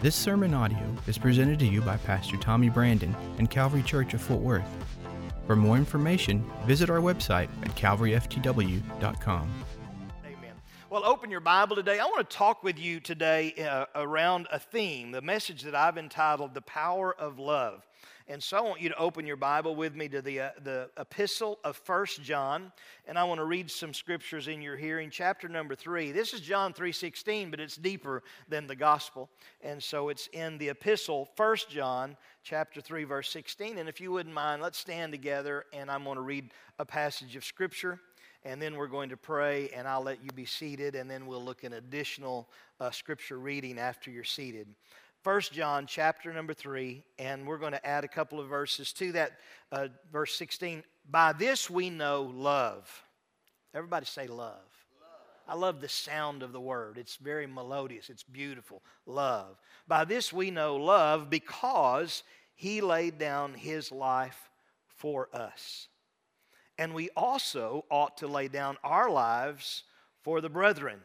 This sermon audio is presented to you by Pastor Tommy Brandon and Calvary Church of Fort Worth. For more information, visit our website at calvaryftw.com. Well, open your Bible today. I want to talk with you today uh, around a theme, the message that I've entitled The Power of Love. And so I want you to open your Bible with me to the, uh, the epistle of First John, and I want to read some scriptures in your hearing. Chapter number 3. This is John 3.16, but it's deeper than the gospel. And so it's in the epistle, First John, chapter 3, verse 16. And if you wouldn't mind, let's stand together, and I'm going to read a passage of scripture and then we're going to pray and i'll let you be seated and then we'll look at additional uh, scripture reading after you're seated First John chapter number 3, and we're going to add a couple of verses to that. Uh, verse 16. By this we know love. Everybody say love. love. I love the sound of the word. It's very melodious, it's beautiful. Love. By this we know love because he laid down his life for us. And we also ought to lay down our lives for the brethren.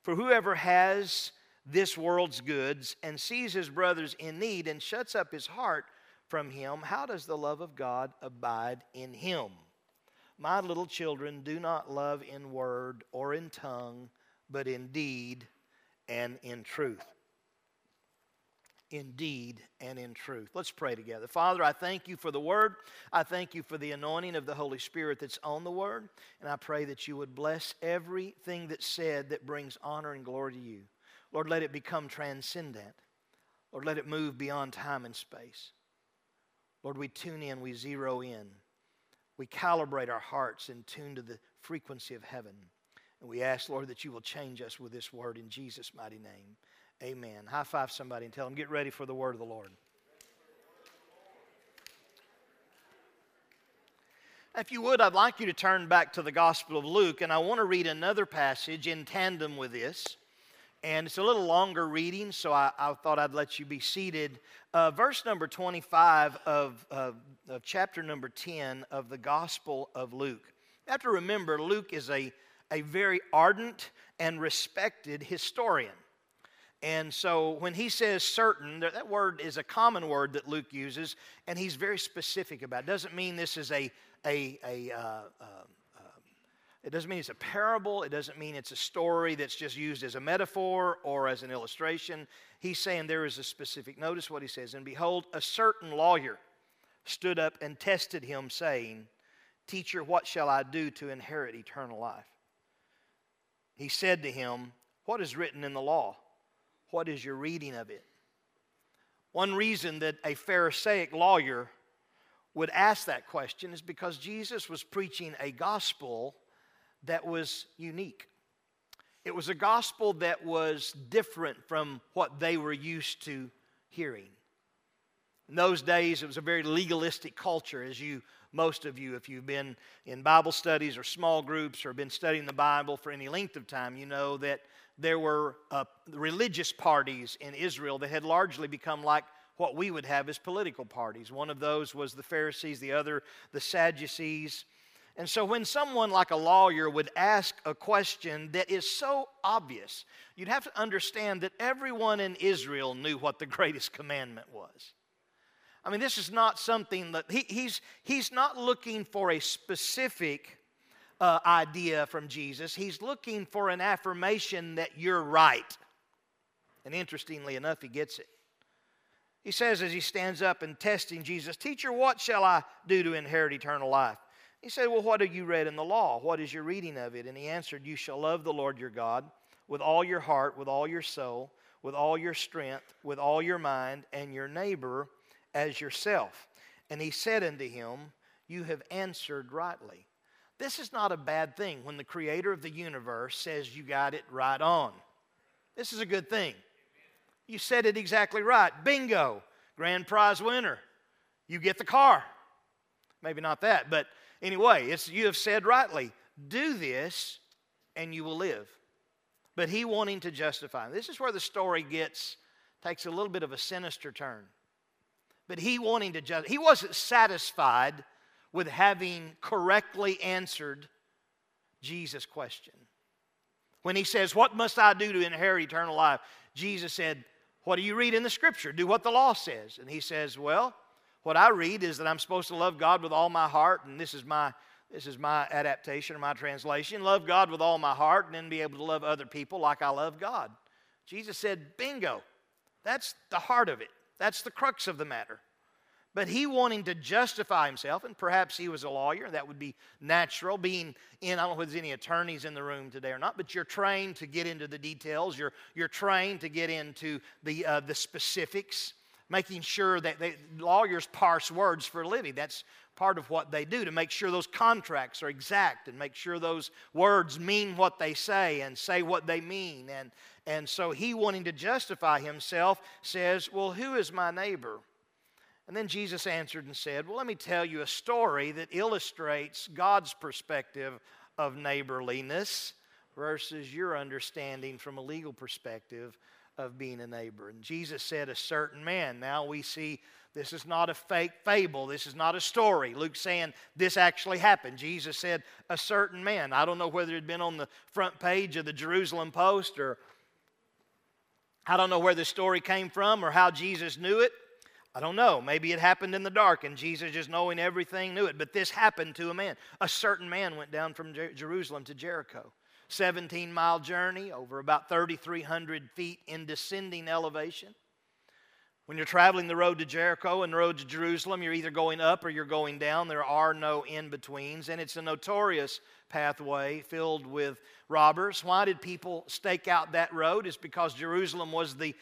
For whoever has this world's goods and sees his brothers in need and shuts up his heart from him, how does the love of God abide in him? My little children, do not love in word or in tongue, but in deed and in truth. In deed and in truth. Let's pray together. Father, I thank you for the word. I thank you for the anointing of the Holy Spirit that's on the word. And I pray that you would bless everything that's said that brings honor and glory to you. Lord, let it become transcendent. Lord, let it move beyond time and space. Lord, we tune in, we zero in, we calibrate our hearts and tune to the frequency of heaven. And we ask, Lord, that you will change us with this word in Jesus' mighty name. Amen. High five somebody and tell them, get ready for the word of the Lord. If you would, I'd like you to turn back to the Gospel of Luke, and I want to read another passage in tandem with this and it's a little longer reading, so I, I thought I'd let you be seated. Uh, verse number 25 of, of chapter number 10 of the Gospel of Luke. You have to remember, Luke is a, a very ardent and respected historian. And so when he says certain, that word is a common word that Luke uses, and he's very specific about it. Doesn't mean this is a, a, a uh, uh, it doesn't mean it's a parable. It doesn't mean it's a story that's just used as a metaphor or as an illustration. He's saying there is a specific. Notice what he says. And behold, a certain lawyer stood up and tested him, saying, Teacher, what shall I do to inherit eternal life? He said to him, What is written in the law? What is your reading of it? One reason that a Pharisaic lawyer would ask that question is because Jesus was preaching a gospel that was unique. It was a gospel that was different from what they were used to hearing. In those days, it was a very legalistic culture, as you, most of you, if you've been in Bible studies or small groups or been studying the Bible for any length of time, you know that there were uh, religious parties in Israel that had largely become like what we would have as political parties. One of those was the Pharisees, the other, the Sadducees. And so, when someone like a lawyer would ask a question that is so obvious, you'd have to understand that everyone in Israel knew what the greatest commandment was. I mean, this is not something that he, he's, he's not looking for a specific uh, idea from Jesus. He's looking for an affirmation that you're right. And interestingly enough, he gets it. He says as he stands up and testing Jesus, Teacher, what shall I do to inherit eternal life? He said, Well, what have you read in the law? What is your reading of it? And he answered, You shall love the Lord your God with all your heart, with all your soul, with all your strength, with all your mind, and your neighbor as yourself. And he said unto him, You have answered rightly. This is not a bad thing when the creator of the universe says you got it right on. This is a good thing. You said it exactly right. Bingo, grand prize winner. You get the car. Maybe not that, but Anyway, it's, you have said rightly, do this and you will live. But he wanting to justify. This is where the story gets, takes a little bit of a sinister turn. But he wanting to just, he wasn't satisfied with having correctly answered Jesus' question. When he says, What must I do to inherit eternal life? Jesus said, What do you read in the scripture? Do what the law says. And he says, Well, what I read is that I'm supposed to love God with all my heart, and this is my this is my adaptation or my translation. Love God with all my heart and then be able to love other people like I love God. Jesus said, bingo. That's the heart of it. That's the crux of the matter. But he wanting to justify himself, and perhaps he was a lawyer, that would be natural, being in, I don't know if there's any attorneys in the room today or not, but you're trained to get into the details. You're, you're trained to get into the, uh, the specifics, making sure that they, lawyers parse words for a living. That's part of what they do to make sure those contracts are exact and make sure those words mean what they say and say what they mean. And, and so he, wanting to justify himself, says, Well, who is my neighbor? And then Jesus answered and said, Well, let me tell you a story that illustrates God's perspective of neighborliness versus your understanding from a legal perspective of being a neighbor. And Jesus said, A certain man. Now we see this is not a fake fable. This is not a story. Luke's saying this actually happened. Jesus said, A certain man. I don't know whether it had been on the front page of the Jerusalem Post or I don't know where the story came from or how Jesus knew it. I don't know. Maybe it happened in the dark and Jesus, just knowing everything, knew it. But this happened to a man. A certain man went down from Jer- Jerusalem to Jericho. 17 mile journey over about 3,300 feet in descending elevation. When you're traveling the road to Jericho and the road to Jerusalem, you're either going up or you're going down. There are no in betweens. And it's a notorious pathway filled with robbers. Why did people stake out that road? It's because Jerusalem was the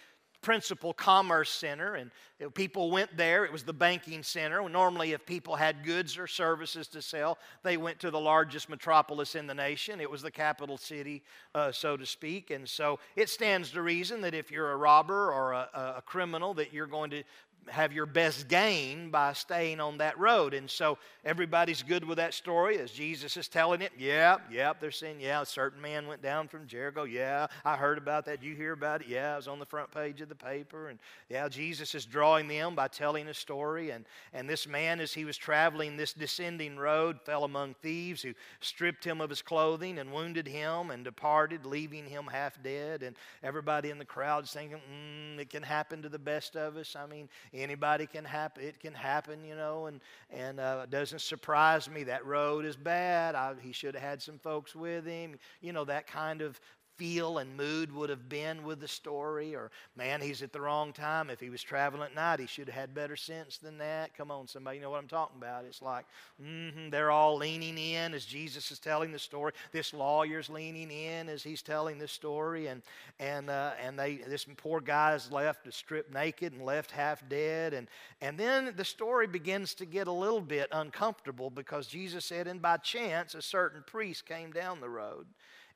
principal commerce center, and people went there. It was the banking center. Normally, if people had goods or services to sell, they went to the largest metropolis in the nation. It was the capital city, uh, so to speak. And so it stands to reason that if you're a robber or a, a criminal, that you're going to have your best gain by staying on that road. And so everybody's good with that story as Jesus is telling it. Yeah, yeah, they're saying, yeah, a certain man went down from Jericho. Yeah, I heard about that. You hear about it? Yeah, it was on the front page of the paper. And yeah, Jesus is drawing them by telling a story. And, and this man, as he was traveling this descending road, fell among thieves who stripped him of his clothing and wounded him and departed, leaving him half dead. And everybody in the crowd thinking, mm, it can happen to the best of us. I mean, Anybody can happen. It can happen, you know, and and uh, it doesn't surprise me. That road is bad. I, he should have had some folks with him. You know that kind of feel and mood would have been with the story, or man, he's at the wrong time. If he was traveling at night, he should have had better sense than that. Come on, somebody, you know what I'm talking about. It's like, mm-hmm, they're all leaning in as Jesus is telling the story. This lawyer's leaning in as he's telling the story, and and uh, and they this poor guy is left stripped naked and left half dead, and and then the story begins to get a little bit uncomfortable because Jesus said, and by chance a certain priest came down the road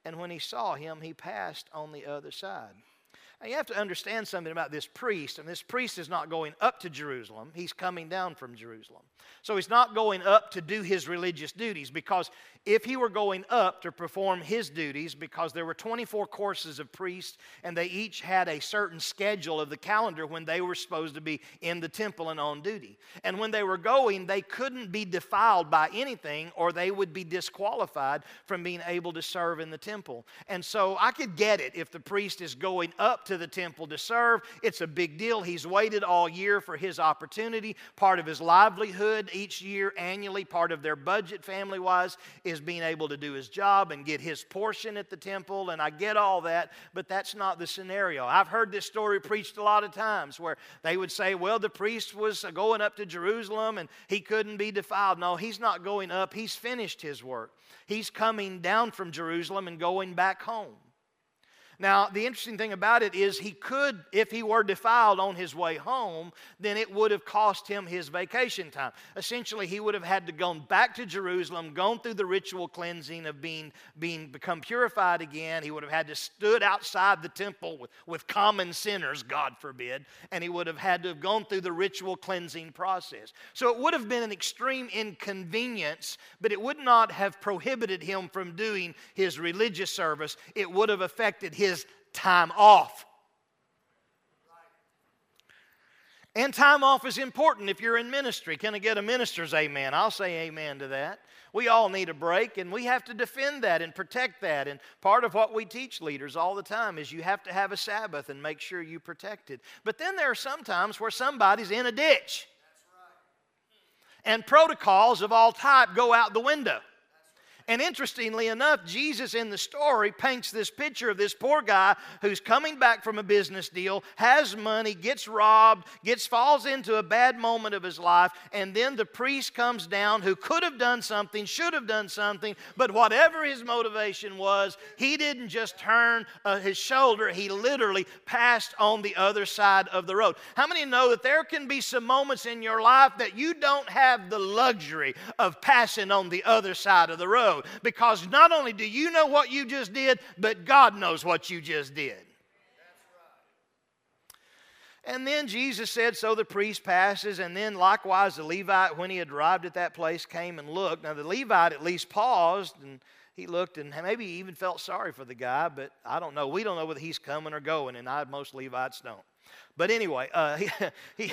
and when he saw him, he passed on the other side. Now, you have to understand something about this priest, and this priest is not going up to Jerusalem, he's coming down from Jerusalem. So he's not going up to do his religious duties because if he were going up to perform his duties, because there were 24 courses of priests and they each had a certain schedule of the calendar when they were supposed to be in the temple and on duty. And when they were going, they couldn't be defiled by anything or they would be disqualified from being able to serve in the temple. And so I could get it if the priest is going up to the temple to serve. It's a big deal. He's waited all year for his opportunity. Part of his livelihood each year, annually, part of their budget family wise is being able to do his job and get his portion at the temple. And I get all that, but that's not the scenario. I've heard this story preached a lot of times where they would say, well, the priest was going up to Jerusalem and he couldn't be defiled. No, he's not going up, he's finished his work. He's coming down from Jerusalem and going back home. Now, the interesting thing about it is he could, if he were defiled on his way home, then it would have cost him his vacation time. Essentially, he would have had to gone back to Jerusalem, gone through the ritual cleansing of being, being become purified again. He would have had to stood outside the temple with, with common sinners, God forbid, and he would have had to have gone through the ritual cleansing process. So it would have been an extreme inconvenience, but it would not have prohibited him from doing his religious service. It would have affected his his time off. And time off is important if you're in ministry. Can I get a minister's amen? I'll say amen to that. We all need a break, and we have to defend that and protect that. And part of what we teach leaders all the time is you have to have a Sabbath and make sure you protect it. But then there are some times where somebody's in a ditch. And protocols of all type go out the window. And interestingly enough, Jesus in the story paints this picture of this poor guy who's coming back from a business deal, has money, gets robbed, gets falls into a bad moment of his life, and then the priest comes down who could have done something, should have done something, but whatever his motivation was, he didn't just turn uh, his shoulder, he literally passed on the other side of the road. How many know that there can be some moments in your life that you don't have the luxury of passing on the other side of the road? Road because not only do you know what you just did, but God knows what you just did. And then Jesus said, So the priest passes, and then likewise the Levite, when he had arrived at that place, came and looked. Now the Levite at least paused and he looked and maybe he even felt sorry for the guy, but I don't know. We don't know whether he's coming or going, and I, most Levites don't. But anyway, uh, he, he,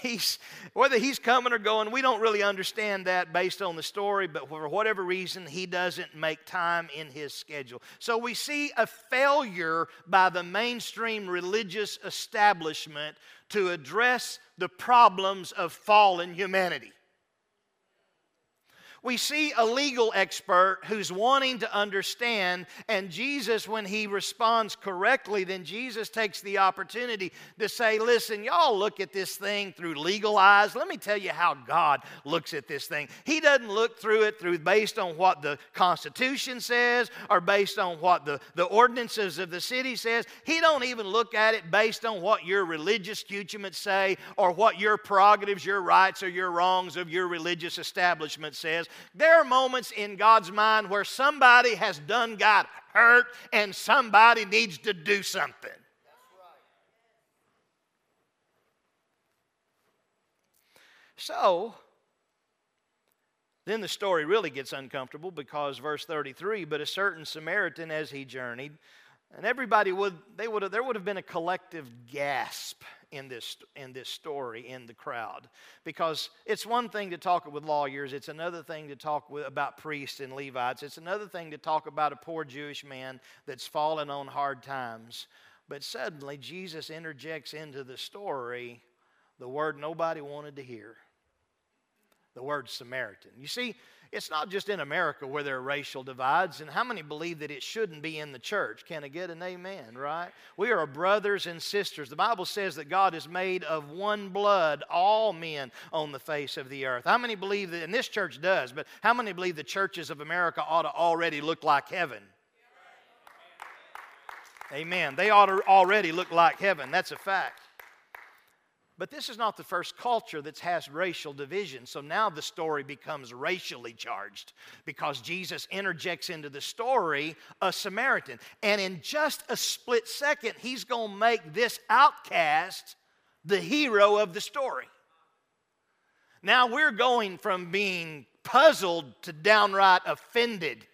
he's, whether he's coming or going, we don't really understand that based on the story, but for whatever reason, he doesn't make time in his schedule. So we see a failure by the mainstream religious establishment to address the problems of fallen humanity we see a legal expert who's wanting to understand, and Jesus, when he responds correctly, then Jesus takes the opportunity to say, Listen, y'all look at this thing through legal eyes. Let me tell you how God looks at this thing. He doesn't look through it through based on what the Constitution says or based on what the, the ordinances of the city says. He don't even look at it based on what your religious judgments say or what your prerogatives, your rights, or your wrongs of your religious establishment says. There are moments in God's mind where somebody has done God hurt and somebody needs to do something. So, then the story really gets uncomfortable because verse 33 but a certain Samaritan as he journeyed, and everybody would, they would have, there would have been a collective gasp in this, in this story in the crowd. Because it's one thing to talk with lawyers, it's another thing to talk with, about priests and Levites, it's another thing to talk about a poor Jewish man that's fallen on hard times. But suddenly, Jesus interjects into the story the word nobody wanted to hear the word Samaritan. You see, it's not just in America where there are racial divides, and how many believe that it shouldn't be in the church? Can I get an amen, right? We are brothers and sisters. The Bible says that God is made of one blood, all men on the face of the earth. How many believe that, and this church does, but how many believe the churches of America ought to already look like heaven? Amen. They ought to already look like heaven. That's a fact. But this is not the first culture that's has racial division. So now the story becomes racially charged because Jesus interjects into the story a Samaritan. And in just a split second, he's going to make this outcast the hero of the story. Now we're going from being puzzled to downright offended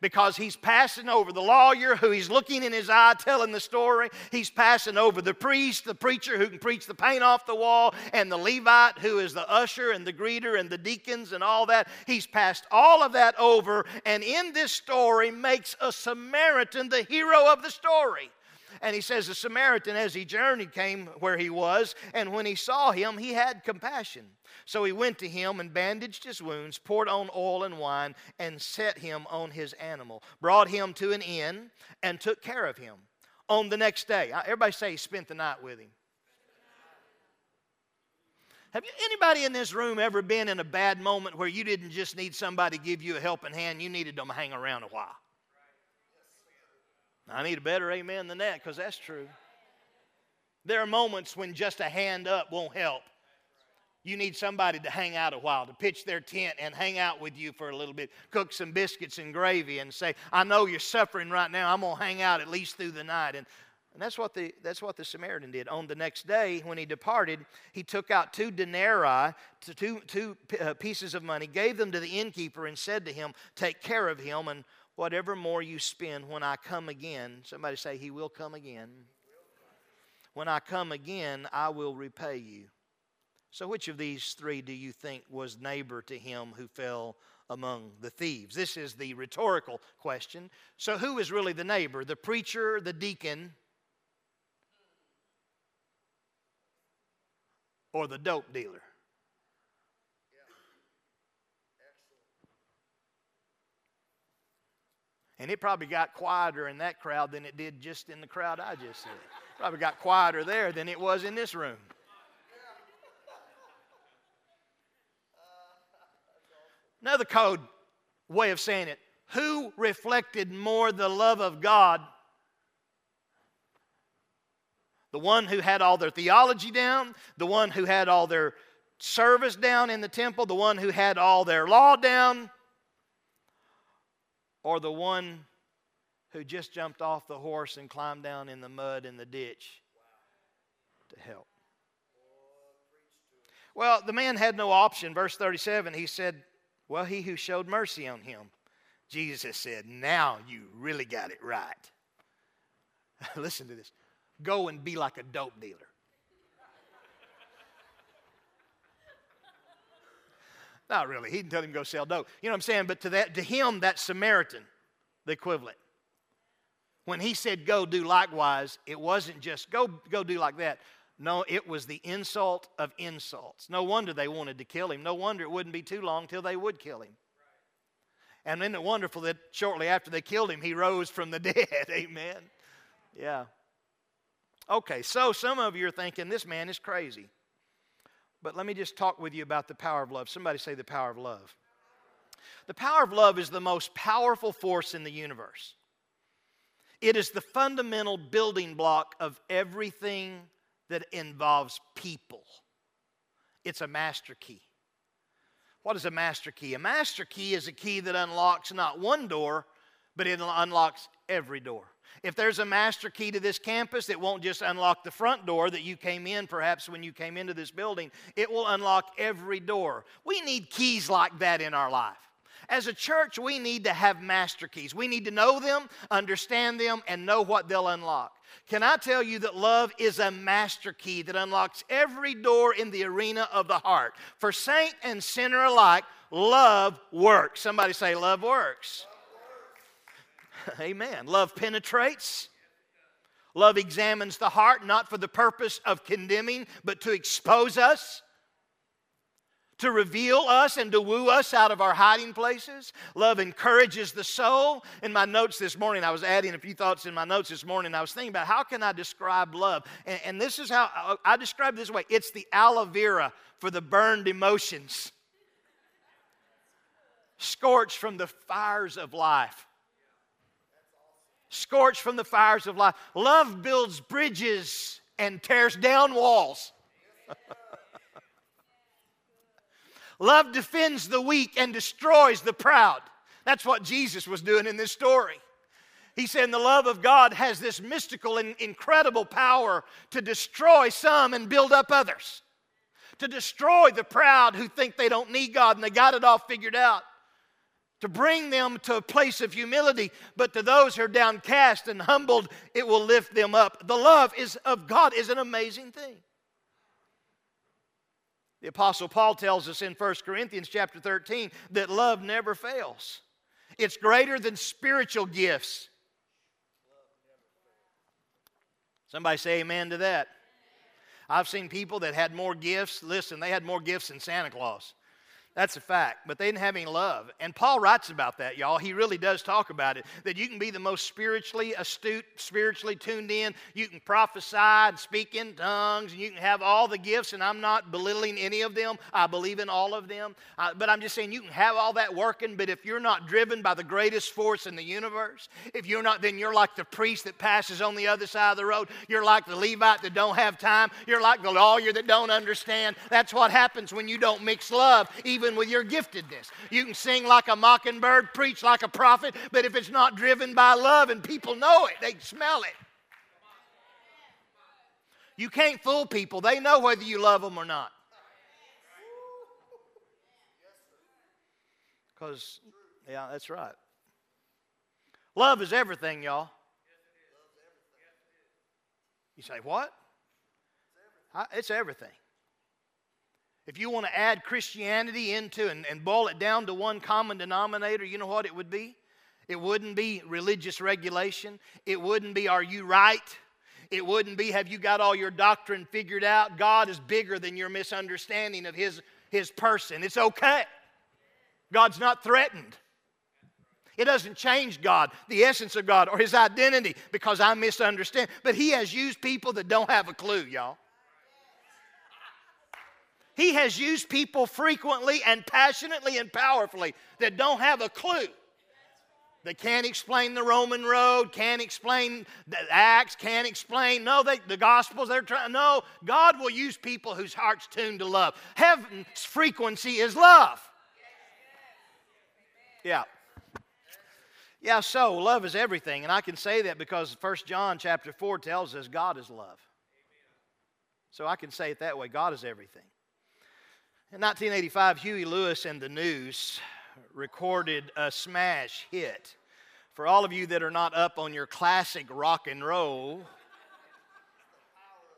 because he's passing over the lawyer who he's looking in his eye telling the story. He's passing over the priest, the preacher who can preach the paint off the wall, and the Levite who is the usher and the greeter and the deacons and all that. He's passed all of that over, and in this story makes a Samaritan the hero of the story. And he says, The Samaritan, as he journeyed, came where he was, and when he saw him, he had compassion. So he went to him and bandaged his wounds, poured on oil and wine, and set him on his animal, brought him to an inn, and took care of him. On the next day, everybody say he spent the night with him. Have you, anybody in this room ever been in a bad moment where you didn't just need somebody to give you a helping hand, you needed them to hang around a while? I need a better amen than that because that's true. There are moments when just a hand up won't help. You need somebody to hang out a while, to pitch their tent and hang out with you for a little bit, cook some biscuits and gravy, and say, I know you're suffering right now. I'm going to hang out at least through the night. And, and that's, what the, that's what the Samaritan did. On the next day, when he departed, he took out two denarii, two, two uh, pieces of money, gave them to the innkeeper, and said to him, Take care of him, and whatever more you spend when I come again, somebody say, He will come again. When I come again, I will repay you. So, which of these three do you think was neighbor to him who fell among the thieves? This is the rhetorical question. So, who is really the neighbor? The preacher, the deacon, or the dope dealer? And it probably got quieter in that crowd than it did just in the crowd I just said. Probably got quieter there than it was in this room. Another code way of saying it who reflected more the love of God? The one who had all their theology down, the one who had all their service down in the temple, the one who had all their law down, or the one who just jumped off the horse and climbed down in the mud in the ditch to help. Well, the man had no option. Verse 37, he said, Well, he who showed mercy on him. Jesus said, Now you really got it right. Listen to this go and be like a dope dealer. Not really. He didn't tell him to go sell dope. You know what I'm saying? But to that, to him, that Samaritan, the equivalent. When he said, go do likewise, it wasn't just go, go do like that. No, it was the insult of insults. No wonder they wanted to kill him. No wonder it wouldn't be too long till they would kill him. And isn't it wonderful that shortly after they killed him, he rose from the dead? Amen. Yeah. Okay, so some of you are thinking this man is crazy. But let me just talk with you about the power of love. Somebody say the power of love. The power of love is the most powerful force in the universe. It is the fundamental building block of everything that involves people. It's a master key. What is a master key? A master key is a key that unlocks not one door, but it unlocks every door. If there's a master key to this campus, it won't just unlock the front door that you came in, perhaps when you came into this building, it will unlock every door. We need keys like that in our life. As a church, we need to have master keys. We need to know them, understand them, and know what they'll unlock. Can I tell you that love is a master key that unlocks every door in the arena of the heart? For saint and sinner alike, love works. Somebody say, Love works. Amen. Love penetrates. Love examines the heart, not for the purpose of condemning, but to expose us to reveal us and to woo us out of our hiding places. Love encourages the soul. In my notes this morning, I was adding a few thoughts in my notes this morning. I was thinking about how can I describe love? And, and this is how I describe it this way it's the aloe vera for the burned emotions, scorched from the fires of life. Scorched from the fires of life. Love builds bridges and tears down walls. Love defends the weak and destroys the proud. That's what Jesus was doing in this story. He said, The love of God has this mystical and incredible power to destroy some and build up others, to destroy the proud who think they don't need God and they got it all figured out, to bring them to a place of humility, but to those who are downcast and humbled, it will lift them up. The love is, of God is an amazing thing. The apostle Paul tells us in 1 Corinthians chapter 13 that love never fails. It's greater than spiritual gifts. Somebody say amen to that. I've seen people that had more gifts. Listen, they had more gifts than Santa Claus. That's a fact. But they didn't have any love. And Paul writes about that, y'all. He really does talk about it. That you can be the most spiritually astute, spiritually tuned in. You can prophesy and speak in tongues, and you can have all the gifts. And I'm not belittling any of them. I believe in all of them. Uh, but I'm just saying you can have all that working, but if you're not driven by the greatest force in the universe, if you're not, then you're like the priest that passes on the other side of the road. You're like the Levite that don't have time. You're like the lawyer that don't understand. That's what happens when you don't mix love, even even with your giftedness. You can sing like a mockingbird, preach like a prophet, but if it's not driven by love and people know it, they smell it. You can't fool people. They know whether you love them or not. Because, yeah, that's right. Love is everything, y'all. You say, what? it's everything. If you want to add Christianity into and, and boil it down to one common denominator, you know what it would be? It wouldn't be religious regulation. It wouldn't be, are you right? It wouldn't be, have you got all your doctrine figured out? God is bigger than your misunderstanding of His, his person. It's okay. God's not threatened. It doesn't change God, the essence of God, or His identity because I misunderstand. But He has used people that don't have a clue, y'all. He has used people frequently and passionately and powerfully that don't have a clue. They can't explain the Roman road, can't explain the Acts, can't explain, no, they, the Gospels, they're trying, no, God will use people whose heart's tuned to love. Heaven's frequency is love. Yeah. Yeah, so love is everything, and I can say that because First John chapter 4 tells us God is love. So I can say it that way God is everything. In 1985, Huey Lewis and the News recorded a smash hit. For all of you that are not up on your classic rock and roll,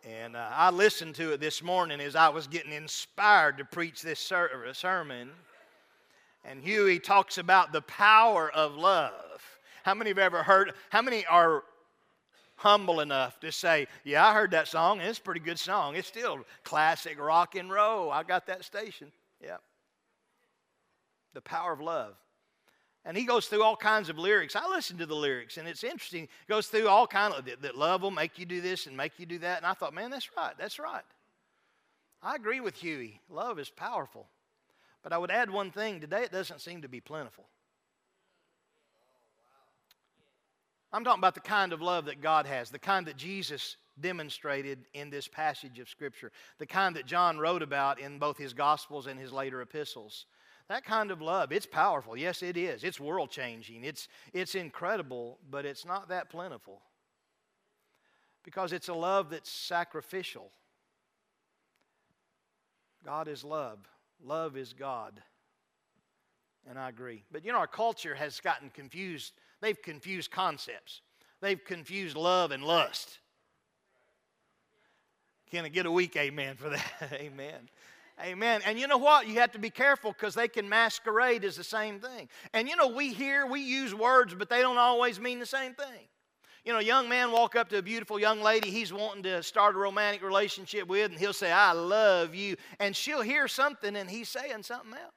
and uh, I listened to it this morning as I was getting inspired to preach this ser- sermon. And Huey talks about the power of love. How many have ever heard? How many are humble enough to say, Yeah, I heard that song. It's a pretty good song. It's still classic rock and roll. I got that station. Yeah. The power of love. And he goes through all kinds of lyrics. I listen to the lyrics, and it's interesting. He goes through all kind of that, that love will make you do this and make you do that. And I thought, man, that's right. That's right. I agree with Huey. Love is powerful. But I would add one thing today, it doesn't seem to be plentiful. I'm talking about the kind of love that God has, the kind that Jesus demonstrated in this passage of Scripture, the kind that John wrote about in both his Gospels and his later epistles. That kind of love, it's powerful. Yes, it is. It's world changing. It's, it's incredible, but it's not that plentiful. Because it's a love that's sacrificial. God is love, love is God. And I agree. But you know, our culture has gotten confused. They've confused concepts, they've confused love and lust. Can I get a weak amen for that? amen. Amen. And you know what? You have to be careful because they can masquerade as the same thing. And you know, we hear, we use words, but they don't always mean the same thing. You know, a young man walk up to a beautiful young lady he's wanting to start a romantic relationship with, and he'll say, I love you. And she'll hear something, and he's saying something else.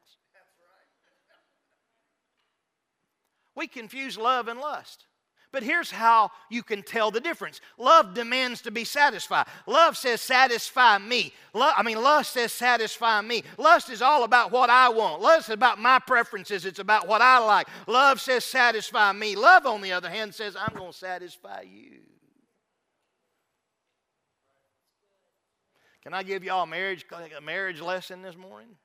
We confuse love and lust. But here's how you can tell the difference. Love demands to be satisfied. Love says, satisfy me. Love, I mean, lust says, satisfy me. Lust is all about what I want. Lust is about my preferences. It's about what I like. Love says, satisfy me. Love, on the other hand, says, I'm going to satisfy you. Can I give y'all a marriage, a marriage lesson this morning?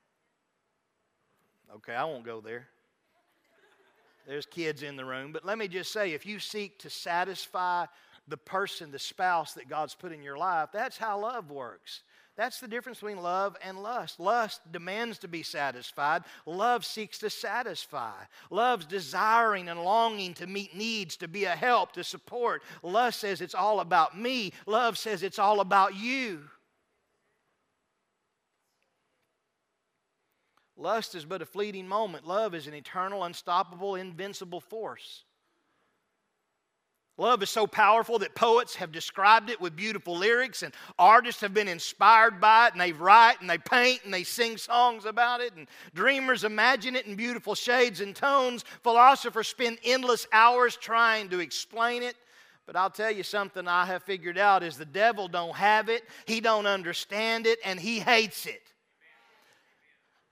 Okay, I won't go there. There's kids in the room. But let me just say if you seek to satisfy the person, the spouse that God's put in your life, that's how love works. That's the difference between love and lust. Lust demands to be satisfied. Love seeks to satisfy. Love's desiring and longing to meet needs, to be a help, to support. Lust says it's all about me. Love says it's all about you. Lust is but a fleeting moment. Love is an eternal, unstoppable, invincible force. Love is so powerful that poets have described it with beautiful lyrics, and artists have been inspired by it, and they write and they paint and they sing songs about it, and dreamers imagine it in beautiful shades and tones. Philosophers spend endless hours trying to explain it. But I'll tell you something I have figured out is the devil don't have it, he don't understand it, and he hates it.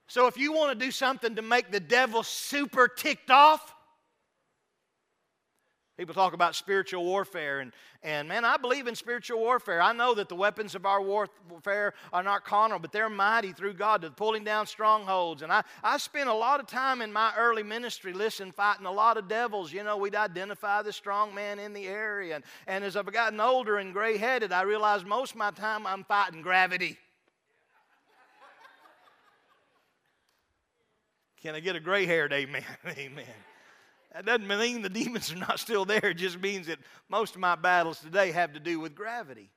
So if you want to do something to make the devil super ticked off, people talk about spiritual warfare and, and man i believe in spiritual warfare. I know that the weapons of our warfare are not carnal but they're mighty through god to pulling down strongholds. And i, I spent a lot of time in my early ministry listen fighting a lot of devils. You know we'd identify the strong man in the area. And, and as i've gotten older and gray-headed i realized most of my time i'm fighting gravity Can I get a gray haired amen? amen. That doesn't mean the demons are not still there. It just means that most of my battles today have to do with gravity.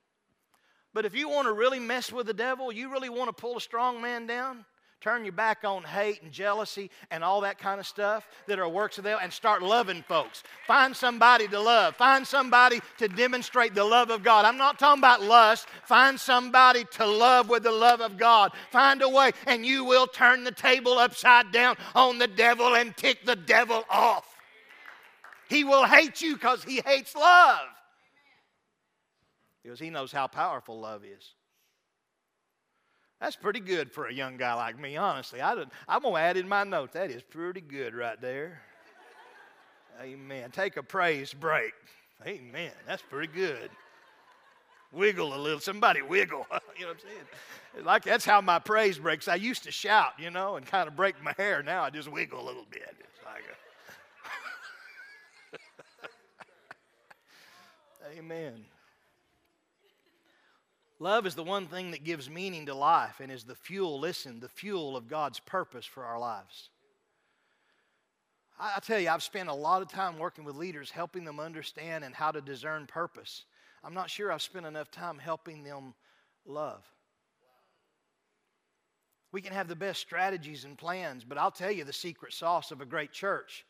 But if you want to really mess with the devil, you really want to pull a strong man down, turn your back on hate and jealousy and all that kind of stuff that are works of the devil and start loving folks. Find somebody to love. Find somebody to demonstrate the love of God. I'm not talking about lust. Find somebody to love with the love of God. Find a way, and you will turn the table upside down on the devil and tick the devil off. He will hate you because he hates love. Because he knows how powerful love is. That's pretty good for a young guy like me, honestly. I am going to add in my notes. That is pretty good right there. Amen. Take a praise break. Amen. That's pretty good. Wiggle a little. Somebody wiggle. you know what I'm saying? Like that's how my praise breaks. I used to shout, you know, and kind of break my hair. Now I just wiggle a little bit. It's like a Amen. Love is the one thing that gives meaning to life and is the fuel, listen, the fuel of God's purpose for our lives. I, I tell you, I've spent a lot of time working with leaders, helping them understand and how to discern purpose. I'm not sure I've spent enough time helping them love. We can have the best strategies and plans, but I'll tell you the secret sauce of a great church.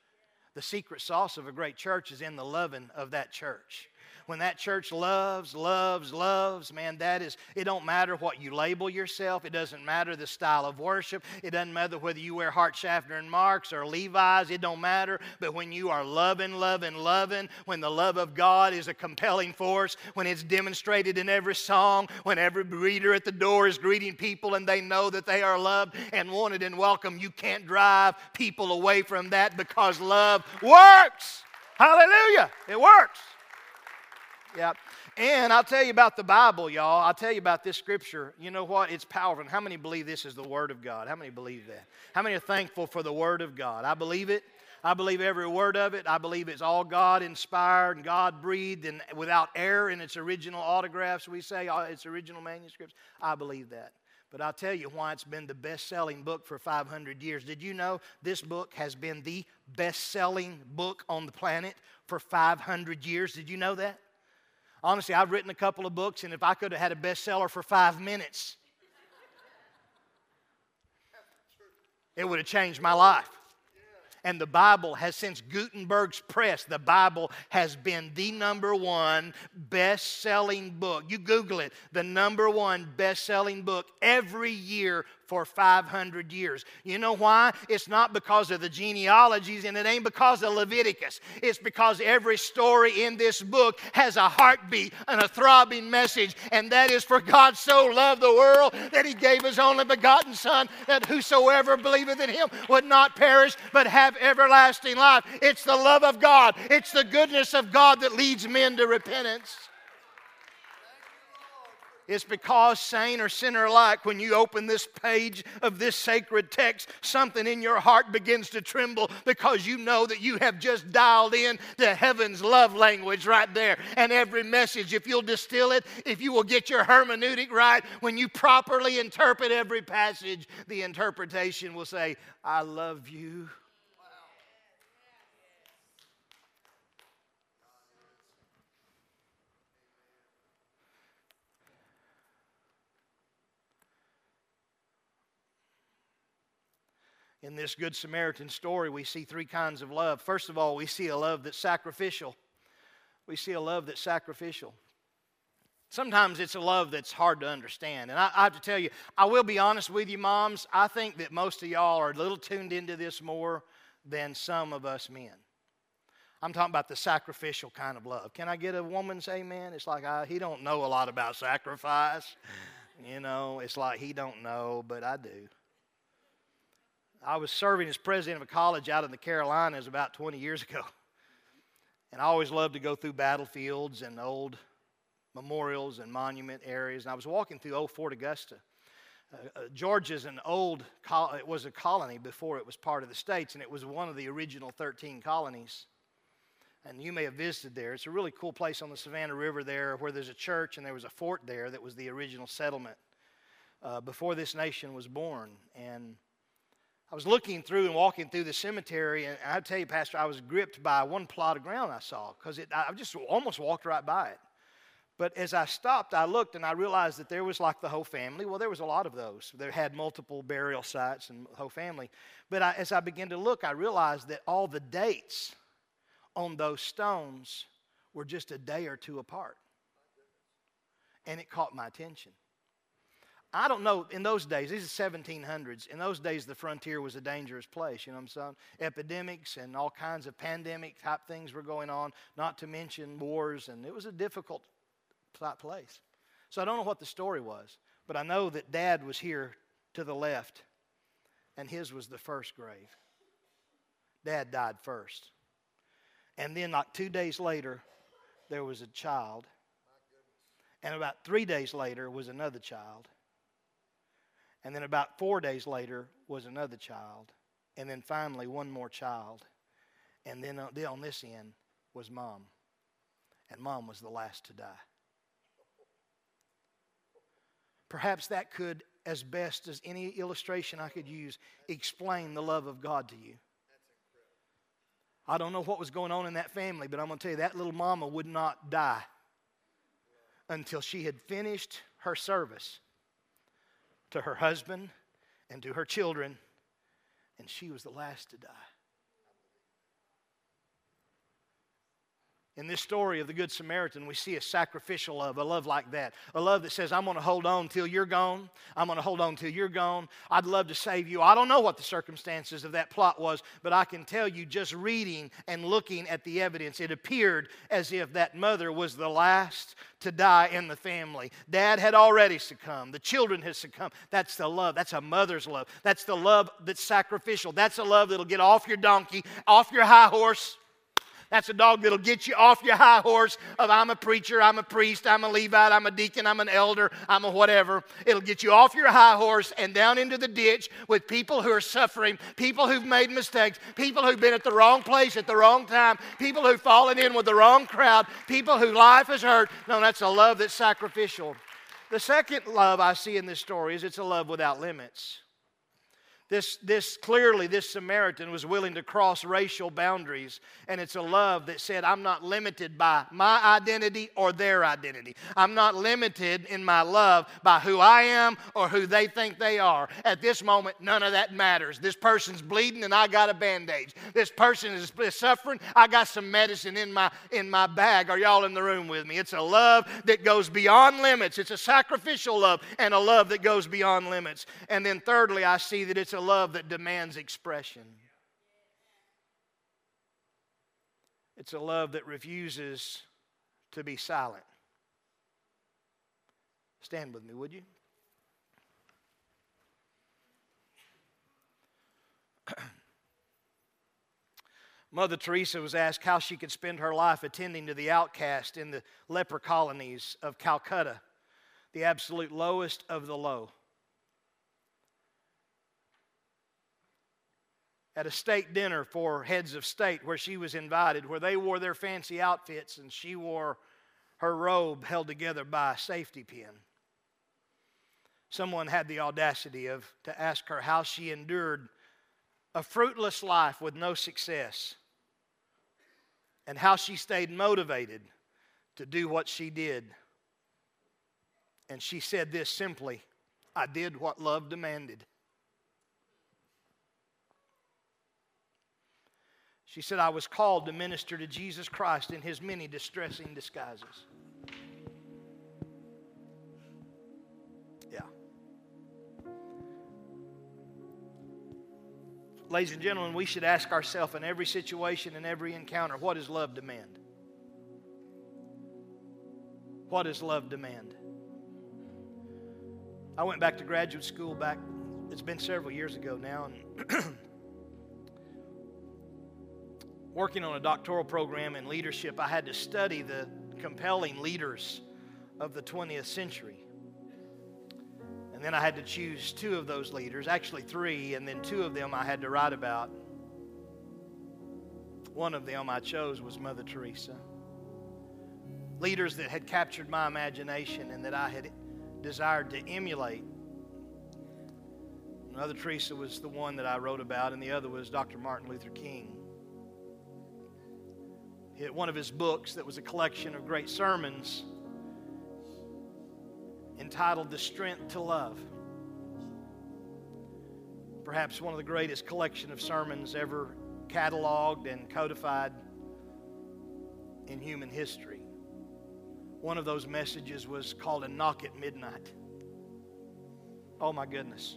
The secret sauce of a great church is in the loving of that church when that church loves, loves, loves, man, that is, it don't matter what you label yourself. It doesn't matter the style of worship. It doesn't matter whether you wear Hart Schaffner and Marx or Levi's. It don't matter. But when you are loving, loving, loving, when the love of God is a compelling force, when it's demonstrated in every song, when every greeter at the door is greeting people and they know that they are loved and wanted and welcome, you can't drive people away from that because love works. Hallelujah. It works. Yeah. And I'll tell you about the Bible, y'all. I'll tell you about this scripture. You know what? It's powerful. And how many believe this is the Word of God? How many believe that? How many are thankful for the Word of God? I believe it. I believe every word of it. I believe it's all God inspired and God breathed and without error in its original autographs, we say, uh, its original manuscripts. I believe that. But I'll tell you why it's been the best selling book for 500 years. Did you know this book has been the best selling book on the planet for 500 years? Did you know that? Honestly, I've written a couple of books, and if I could have had a bestseller for five minutes, it would have changed my life. And the Bible has, since Gutenberg's press, the Bible has been the number one best selling book. You Google it, the number one best selling book every year for 500 years. You know why? It's not because of the genealogies and it ain't because of Leviticus. It's because every story in this book has a heartbeat and a throbbing message, and that is for God so loved the world that he gave his only begotten Son, that whosoever believeth in him would not perish but have everlasting life. It's the love of God, it's the goodness of God that leads men to repentance. It's because, saint or sinner alike, when you open this page of this sacred text, something in your heart begins to tremble because you know that you have just dialed in to heaven's love language right there. And every message, if you'll distill it, if you will get your hermeneutic right, when you properly interpret every passage, the interpretation will say, I love you. In this Good Samaritan story, we see three kinds of love. First of all, we see a love that's sacrificial. We see a love that's sacrificial. Sometimes it's a love that's hard to understand. And I, I, have to tell you, I will be honest with you, moms. I think that most of y'all are a little tuned into this more than some of us men. I'm talking about the sacrificial kind of love. Can I get a woman's amen? It's like I, he don't know a lot about sacrifice. You know, it's like he don't know, but I do. I was serving as president of a college out in the Carolinas about 20 years ago. And I always loved to go through battlefields and old memorials and monument areas. And I was walking through old Fort Augusta. Uh, uh, Georgia's an old, col- it was a colony before it was part of the states, and it was one of the original 13 colonies. And you may have visited there. It's a really cool place on the Savannah River there where there's a church and there was a fort there that was the original settlement uh, before this nation was born. And I was looking through and walking through the cemetery, and I tell you, Pastor, I was gripped by one plot of ground I saw because I just almost walked right by it. But as I stopped, I looked and I realized that there was like the whole family. Well, there was a lot of those. They had multiple burial sites and whole family. But I, as I began to look, I realized that all the dates on those stones were just a day or two apart. And it caught my attention. I don't know, in those days, these are 1700s, in those days the frontier was a dangerous place, you know what I'm saying? Epidemics and all kinds of pandemic type things were going on, not to mention wars, and it was a difficult place. So I don't know what the story was, but I know that dad was here to the left, and his was the first grave. Dad died first. And then, like two days later, there was a child. And about three days later was another child. And then about four days later was another child. And then finally, one more child. And uh, then on this end was mom. And mom was the last to die. Perhaps that could, as best as any illustration I could use, explain the love of God to you. I don't know what was going on in that family, but I'm going to tell you that little mama would not die until she had finished her service to her husband and to her children, and she was the last to die. In this story of the Good Samaritan, we see a sacrificial love, a love like that. A love that says, I'm going to hold on till you're gone. I'm going to hold on till you're gone. I'd love to save you. I don't know what the circumstances of that plot was, but I can tell you just reading and looking at the evidence, it appeared as if that mother was the last to die in the family. Dad had already succumbed. The children had succumbed. That's the love. That's a mother's love. That's the love that's sacrificial. That's a love that'll get off your donkey, off your high horse that's a dog that'll get you off your high horse of I'm a preacher, I'm a priest, I'm a Levite, I'm a deacon, I'm an elder, I'm a whatever. It'll get you off your high horse and down into the ditch with people who are suffering, people who've made mistakes, people who've been at the wrong place at the wrong time, people who've fallen in with the wrong crowd, people whose life has hurt. No, that's a love that's sacrificial. The second love I see in this story is it's a love without limits. This, this clearly, this Samaritan was willing to cross racial boundaries, and it's a love that said, I'm not limited by my identity or their identity. I'm not limited in my love by who I am or who they think they are. At this moment, none of that matters. This person's bleeding, and I got a bandage. This person is suffering, I got some medicine in my, in my bag. Are y'all in the room with me? It's a love that goes beyond limits. It's a sacrificial love and a love that goes beyond limits. And then, thirdly, I see that it's a love that demands expression. It's a love that refuses to be silent. Stand with me, would you? Mother Teresa was asked how she could spend her life attending to the outcast in the leper colonies of Calcutta, the absolute lowest of the low. At a state dinner for heads of state where she was invited, where they wore their fancy outfits and she wore her robe held together by a safety pin. Someone had the audacity of to ask her how she endured a fruitless life with no success and how she stayed motivated to do what she did. And she said this simply I did what love demanded. She said, I was called to minister to Jesus Christ in his many distressing disguises. Yeah. Ladies and gentlemen, we should ask ourselves in every situation and every encounter what does love demand? What does love demand? I went back to graduate school back, it's been several years ago now, and working on a doctoral program in leadership, I had to study the compelling leaders of the 20th century. And then I had to choose two of those leaders, actually three, and then two of them I had to write about. One of them I chose was Mother Teresa. Leaders that had captured my imagination and that I had desired to emulate. Mother Teresa was the one that I wrote about, and the other was Dr. Martin Luther King one of his books that was a collection of great sermons, entitled The Strength to Love. Perhaps one of the greatest collection of sermons ever cataloged and codified in human history. One of those messages was called A Knock at Midnight. Oh my goodness.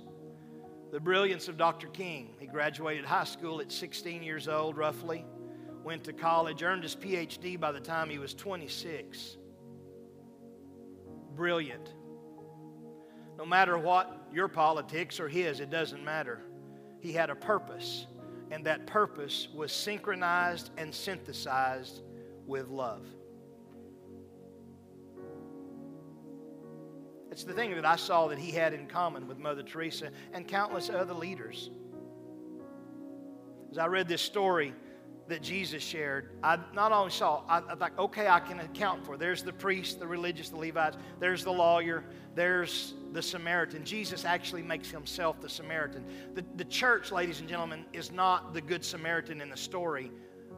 The brilliance of Dr. King. He graduated high school at 16 years old, roughly, went to college, earned his PhD by the time he was 26. Brilliant. No matter what your politics or his, it doesn't matter. He had a purpose, and that purpose was synchronized and synthesized with love. It's the thing that I saw that he had in common with Mother Teresa and countless other leaders. As I read this story that Jesus shared, I not only saw, I, thought, okay, I can account for. There's the priest, the religious, the Levites, there's the lawyer, there's the Samaritan. Jesus actually makes himself the Samaritan. The, the church, ladies and gentlemen, is not the Good Samaritan in the story.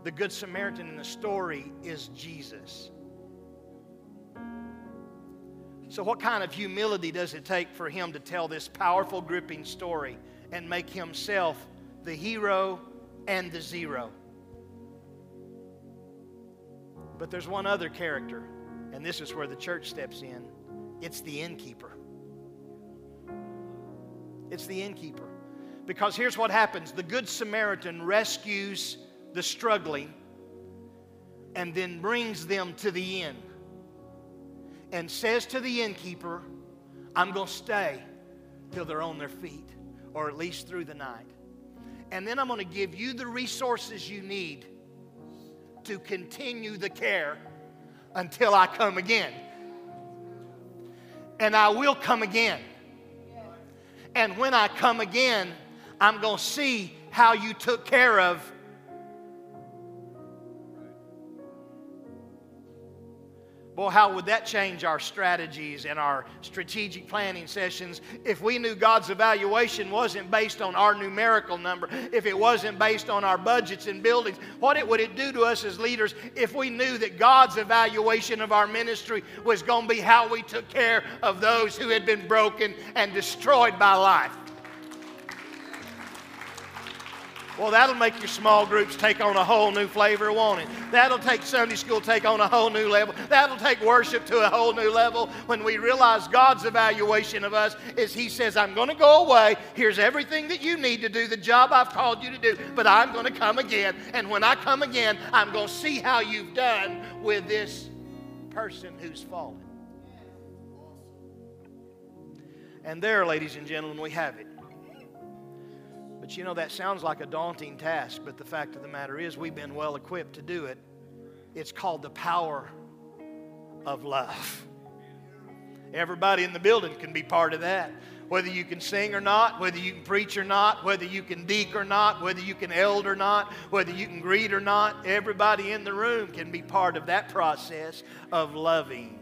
The Good Samaritan in the story is Jesus. So, what kind of humility does it take for him to tell this powerful, gripping story and make himself the hero and the zero? But there's one other character, and this is where the church steps in it's the innkeeper. It's the innkeeper. Because here's what happens the Good Samaritan rescues the struggling and then brings them to the inn and says to the innkeeper, I'm going to stay till they're on their feet, or at least through the night. And then I'm going to give you the resources you need to continue the care until I come again. And I will come again. And when I come again, I'm going to see how you took care of Boy, how would that change our strategies and our strategic planning sessions if we knew God's evaluation wasn't based on our numerical number, if it wasn't based on our budgets and buildings? What it, would it do to us as leaders if we knew that God's evaluation of our ministry was going to be how we took care of those who had been broken and destroyed by life? Well, that'll make your small groups take on a whole new flavor, won't it? That'll take Sunday school take on a whole new level. That'll take worship to a whole new level when we realize God's evaluation of us is He says, I'm going to go away. Here's everything that you need to do, the job I've called you to do, but I'm going to come again. And when I come again, I'm going to see how you've done with this person who's fallen. And there, ladies and gentlemen, we have it. But you know, that sounds like a daunting task, but the fact of the matter is, we've been well equipped to do it. It's called the power of love. Everybody in the building can be part of that. Whether you can sing or not, whether you can preach or not, whether you can deek or not, whether you can eld or not, whether you can greet or not, everybody in the room can be part of that process of loving.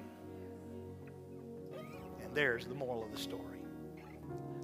And there's the moral of the story.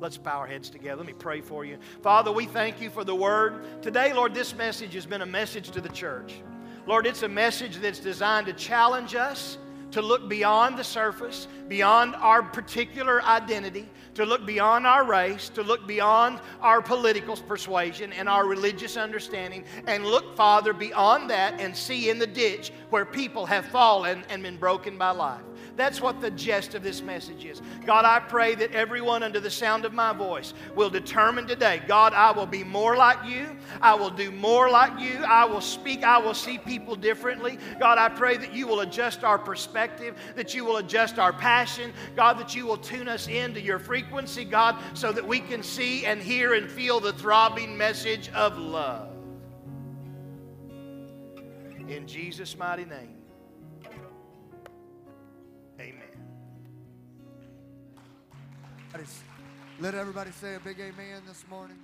Let's bow our heads together. Let me pray for you. Father, we thank you for the word. Today, Lord, this message has been a message to the church. Lord, it's a message that's designed to challenge us to look beyond the surface, beyond our particular identity, to look beyond our race, to look beyond our political persuasion and our religious understanding, and look, Father, beyond that and see in the ditch where people have fallen and been broken by life. That's what the gist of this message is. God, I pray that everyone under the sound of my voice will determine today, God, I will be more like you. I will do more like you. I will speak. I will see people differently. God, I pray that you will adjust our perspective, that you will adjust our passion. God, that you will tune us into your frequency, God, so that we can see and hear and feel the throbbing message of love. In Jesus' mighty name. Amen. Let everybody say a big amen this morning.